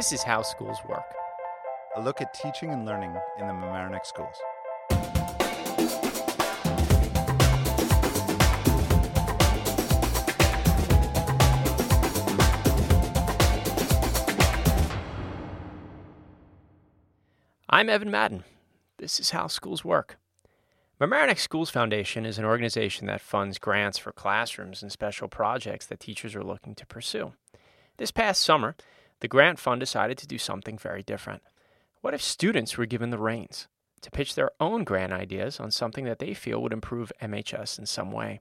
This is how schools work. A look at teaching and learning in the Mamaroneck schools. I'm Evan Madden. This is how schools work. Mamaroneck Schools Foundation is an organization that funds grants for classrooms and special projects that teachers are looking to pursue. This past summer, the grant fund decided to do something very different. What if students were given the reins to pitch their own grant ideas on something that they feel would improve MHS in some way?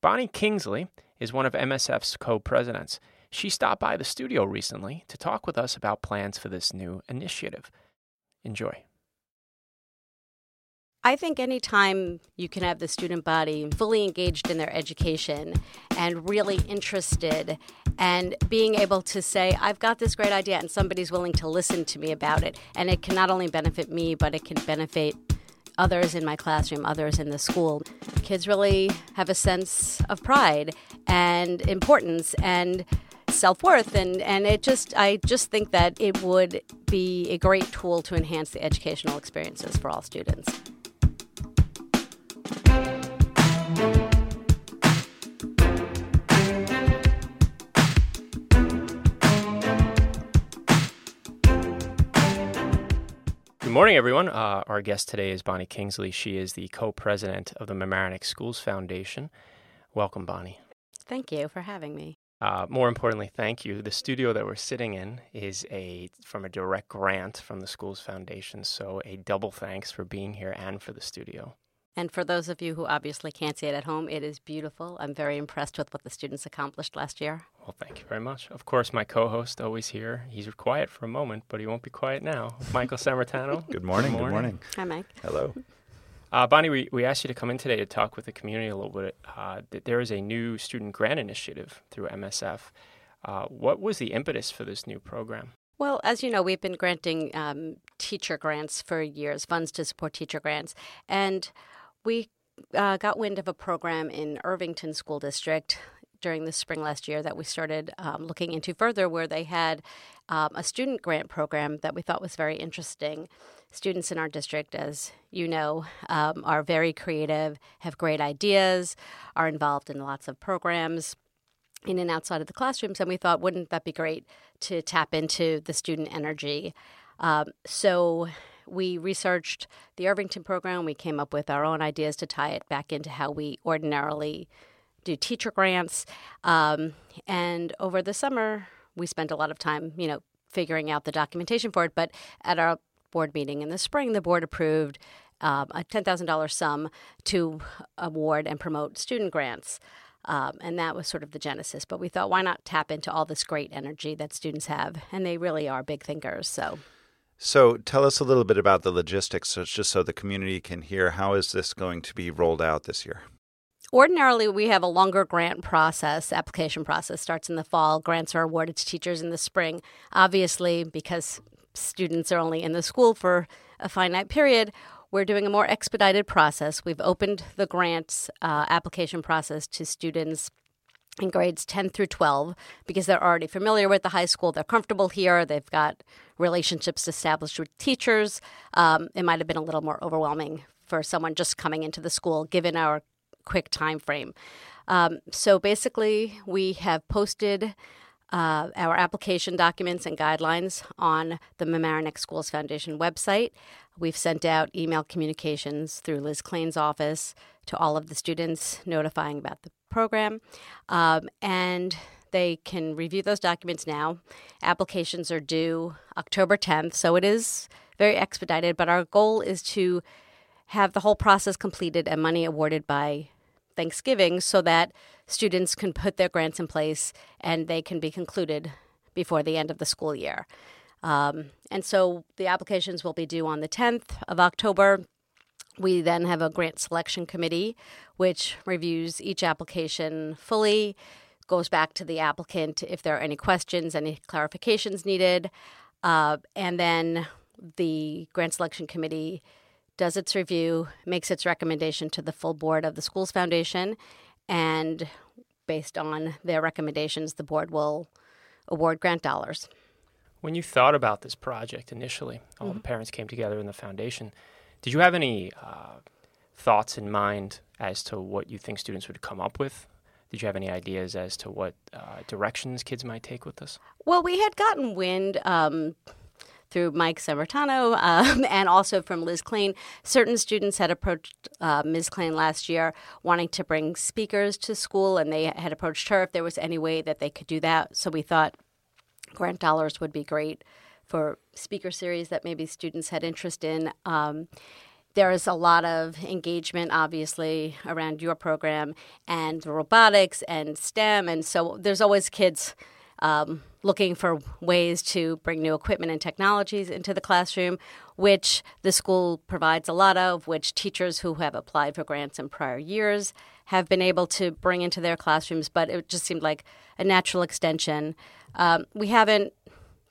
Bonnie Kingsley is one of MSF's co presidents. She stopped by the studio recently to talk with us about plans for this new initiative. Enjoy. I think anytime you can have the student body fully engaged in their education and really interested and being able to say, I've got this great idea and somebody's willing to listen to me about it. And it can not only benefit me, but it can benefit others in my classroom, others in the school. Kids really have a sense of pride and importance and self-worth and and it just I just think that it would be a great tool to enhance the educational experiences for all students. Morning, everyone. Uh, our guest today is Bonnie Kingsley. She is the co president of the Mamaroneck Schools Foundation. Welcome, Bonnie. Thank you for having me. Uh, more importantly, thank you. The studio that we're sitting in is a from a direct grant from the Schools Foundation. So, a double thanks for being here and for the studio. And for those of you who obviously can't see it at home, it is beautiful. I'm very impressed with what the students accomplished last year. Well, thank you very much. Of course, my co-host always here. He's quiet for a moment, but he won't be quiet now. Michael Sammartano. Good morning. Good Good morning. Hi, Mike. Hello. Uh, Bonnie, we, we asked you to come in today to talk with the community a little bit. Uh, that there is a new student grant initiative through MSF. Uh, what was the impetus for this new program? Well, as you know, we've been granting um, teacher grants for years, funds to support teacher grants. And we uh, got wind of a program in Irvington School District during the spring last year that we started um, looking into further, where they had um, a student grant program that we thought was very interesting. Students in our district, as you know, um, are very creative, have great ideas, are involved in lots of programs in and outside of the classrooms. And we thought, wouldn't that be great to tap into the student energy? Um, so we researched the Irvington program. We came up with our own ideas to tie it back into how we ordinarily do teacher grants. Um, and over the summer, we spent a lot of time, you know, figuring out the documentation for it. But at our board meeting in the spring, the board approved um, a $10,000 sum to award and promote student grants. Um, and that was sort of the genesis. But we thought, why not tap into all this great energy that students have? And they really are big thinkers. So So tell us a little bit about the logistics, so just so the community can hear. How is this going to be rolled out this year? Ordinarily, we have a longer grant process, application process starts in the fall. Grants are awarded to teachers in the spring. Obviously, because students are only in the school for a finite period, we're doing a more expedited process. We've opened the grants uh, application process to students in grades 10 through 12 because they're already familiar with the high school. They're comfortable here. They've got relationships established with teachers. Um, it might have been a little more overwhelming for someone just coming into the school given our quick time frame. Um, so basically, we have posted uh, our application documents and guidelines on the Mamaroneck Schools Foundation website. We've sent out email communications through Liz Klein's office to all of the students notifying about the program. Um, and they can review those documents now. Applications are due October 10th, so it is very expedited, but our goal is to have the whole process completed and money awarded by Thanksgiving so that students can put their grants in place and they can be concluded before the end of the school year. Um, and so the applications will be due on the 10th of October. We then have a grant selection committee, which reviews each application fully, goes back to the applicant if there are any questions, any clarifications needed. Uh, and then the grant selection committee does its review, makes its recommendation to the full board of the Schools Foundation, and based on their recommendations, the board will award grant dollars. When you thought about this project initially, all mm-hmm. the parents came together in the foundation. Did you have any uh, thoughts in mind as to what you think students would come up with? Did you have any ideas as to what uh, directions kids might take with this? Well, we had gotten wind um, through Mike Sammartano um, and also from Liz Klein. Certain students had approached uh, Ms. Klein last year wanting to bring speakers to school, and they had approached her if there was any way that they could do that. So we thought grant dollars would be great for speaker series that maybe students had interest in. Um, there is a lot of engagement, obviously, around your program and robotics and STEM. And so there's always kids um, looking for ways to bring new equipment and technologies into the classroom, which the school provides a lot of, which teachers who have applied for grants in prior years have been able to bring into their classrooms. But it just seemed like a natural extension. Um, we haven't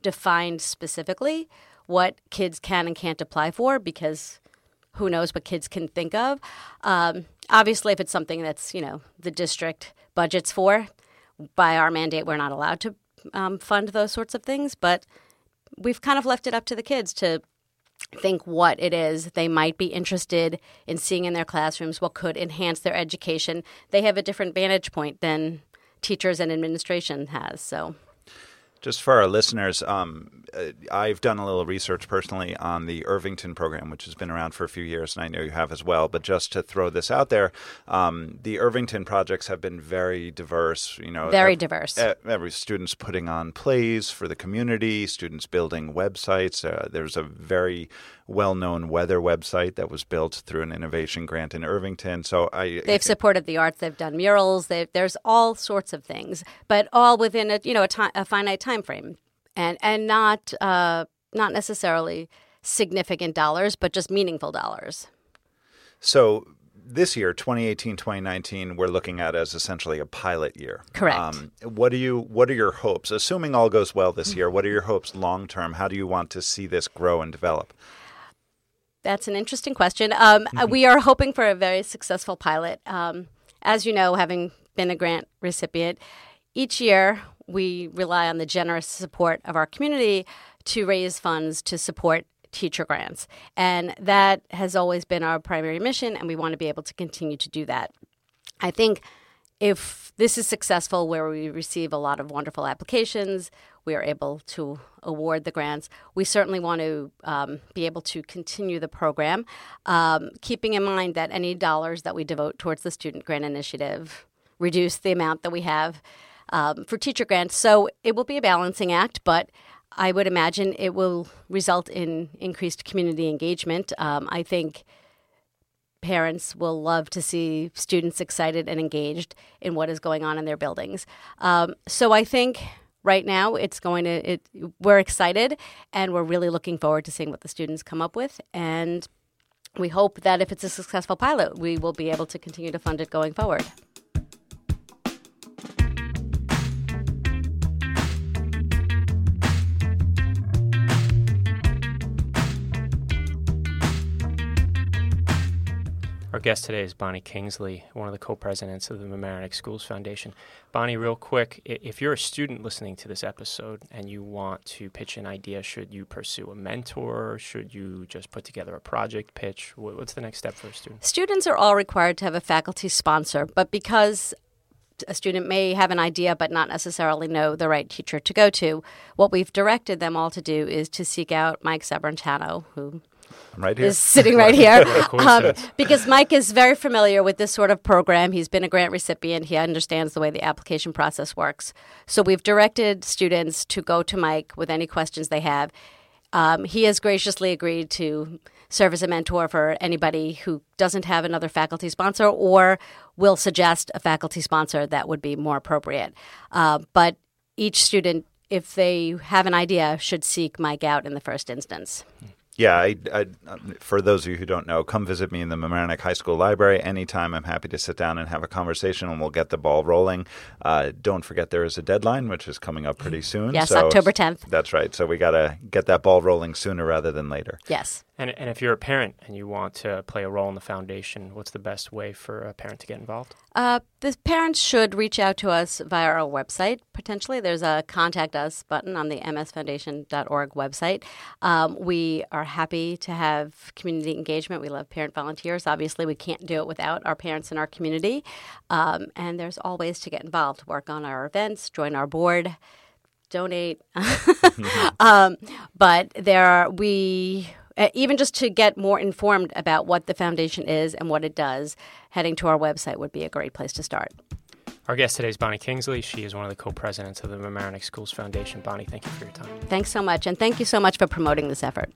defined specifically what kids can and can't apply for because who knows what kids can think of. Um, obviously, if it's something that's you know the district budgets for, by our mandate, we're not allowed to um, fund those sorts of things. But we've kind of left it up to the kids to think what it is they might be interested in seeing in their classrooms, what could enhance their education. They have a different vantage point than teachers and administration has. So just for our listeners, um, uh, I've done a little research personally on the Irvington program, which has been around for a few years, and I know you have as well. But just to throw this out there, um, the Irvington projects have been very diverse. You know, very every, diverse. Every students putting on plays for the community, students building websites. Uh, there's a very well known weather website that was built through an innovation grant in Irvington. So I they've I supported the arts. They've done murals. They've, there's all sorts of things, but all within a you know a, time, a finite time frame, and and not uh, not necessarily significant dollars, but just meaningful dollars. So this year 2018 2019 we're looking at as essentially a pilot year correct um, what do you what are your hopes assuming all goes well this year what are your hopes long term how do you want to see this grow and develop that's an interesting question. Um, mm-hmm. We are hoping for a very successful pilot. Um, as you know, having been a grant recipient, each year we rely on the generous support of our community to raise funds to support teacher grants. And that has always been our primary mission, and we want to be able to continue to do that. I think if this is successful, where we receive a lot of wonderful applications, we are able to award the grants. We certainly want to um, be able to continue the program, um, keeping in mind that any dollars that we devote towards the Student Grant Initiative reduce the amount that we have um, for teacher grants. So it will be a balancing act, but I would imagine it will result in increased community engagement. Um, I think parents will love to see students excited and engaged in what is going on in their buildings. Um, so I think right now it's going to it, we're excited and we're really looking forward to seeing what the students come up with and we hope that if it's a successful pilot we will be able to continue to fund it going forward guest today is Bonnie Kingsley, one of the co presidents of the Mamaroneck Schools Foundation. Bonnie, real quick, if you're a student listening to this episode and you want to pitch an idea, should you pursue a mentor? Should you just put together a project pitch? What's the next step for a student? Students are all required to have a faculty sponsor, but because a student may have an idea but not necessarily know the right teacher to go to, what we've directed them all to do is to seek out Mike Sammartano, who I'm right here. Is sitting right here. um, because Mike is very familiar with this sort of program. He's been a grant recipient. He understands the way the application process works. So we've directed students to go to Mike with any questions they have. Um, he has graciously agreed to serve as a mentor for anybody who doesn't have another faculty sponsor or will suggest a faculty sponsor that would be more appropriate. Uh, but each student, if they have an idea, should seek Mike out in the first instance. Yeah, I, I, for those of you who don't know, come visit me in the Mamaroneck High School Library anytime. I'm happy to sit down and have a conversation, and we'll get the ball rolling. Uh, don't forget there is a deadline, which is coming up pretty soon. Yes, so October 10th. That's right. So we got to get that ball rolling sooner rather than later. Yes. And, and if you're a parent and you want to play a role in the foundation, what's the best way for a parent to get involved? Uh, the parents should reach out to us via our website. Potentially, there's a contact us button on the msfoundation.org website. Um, we are happy to have community engagement. We love parent volunteers. Obviously, we can't do it without our parents in our community. Um, and there's all ways to get involved work on our events, join our board donate. um, but there are, we uh, even just to get more informed about what the foundation is and what it does, heading to our website would be a great place to start. Our guest today is Bonnie Kingsley. She is one of the co presidents of the Mamaroneck Schools Foundation. Bonnie, thank you for your time. Thanks so much. And thank you so much for promoting this effort.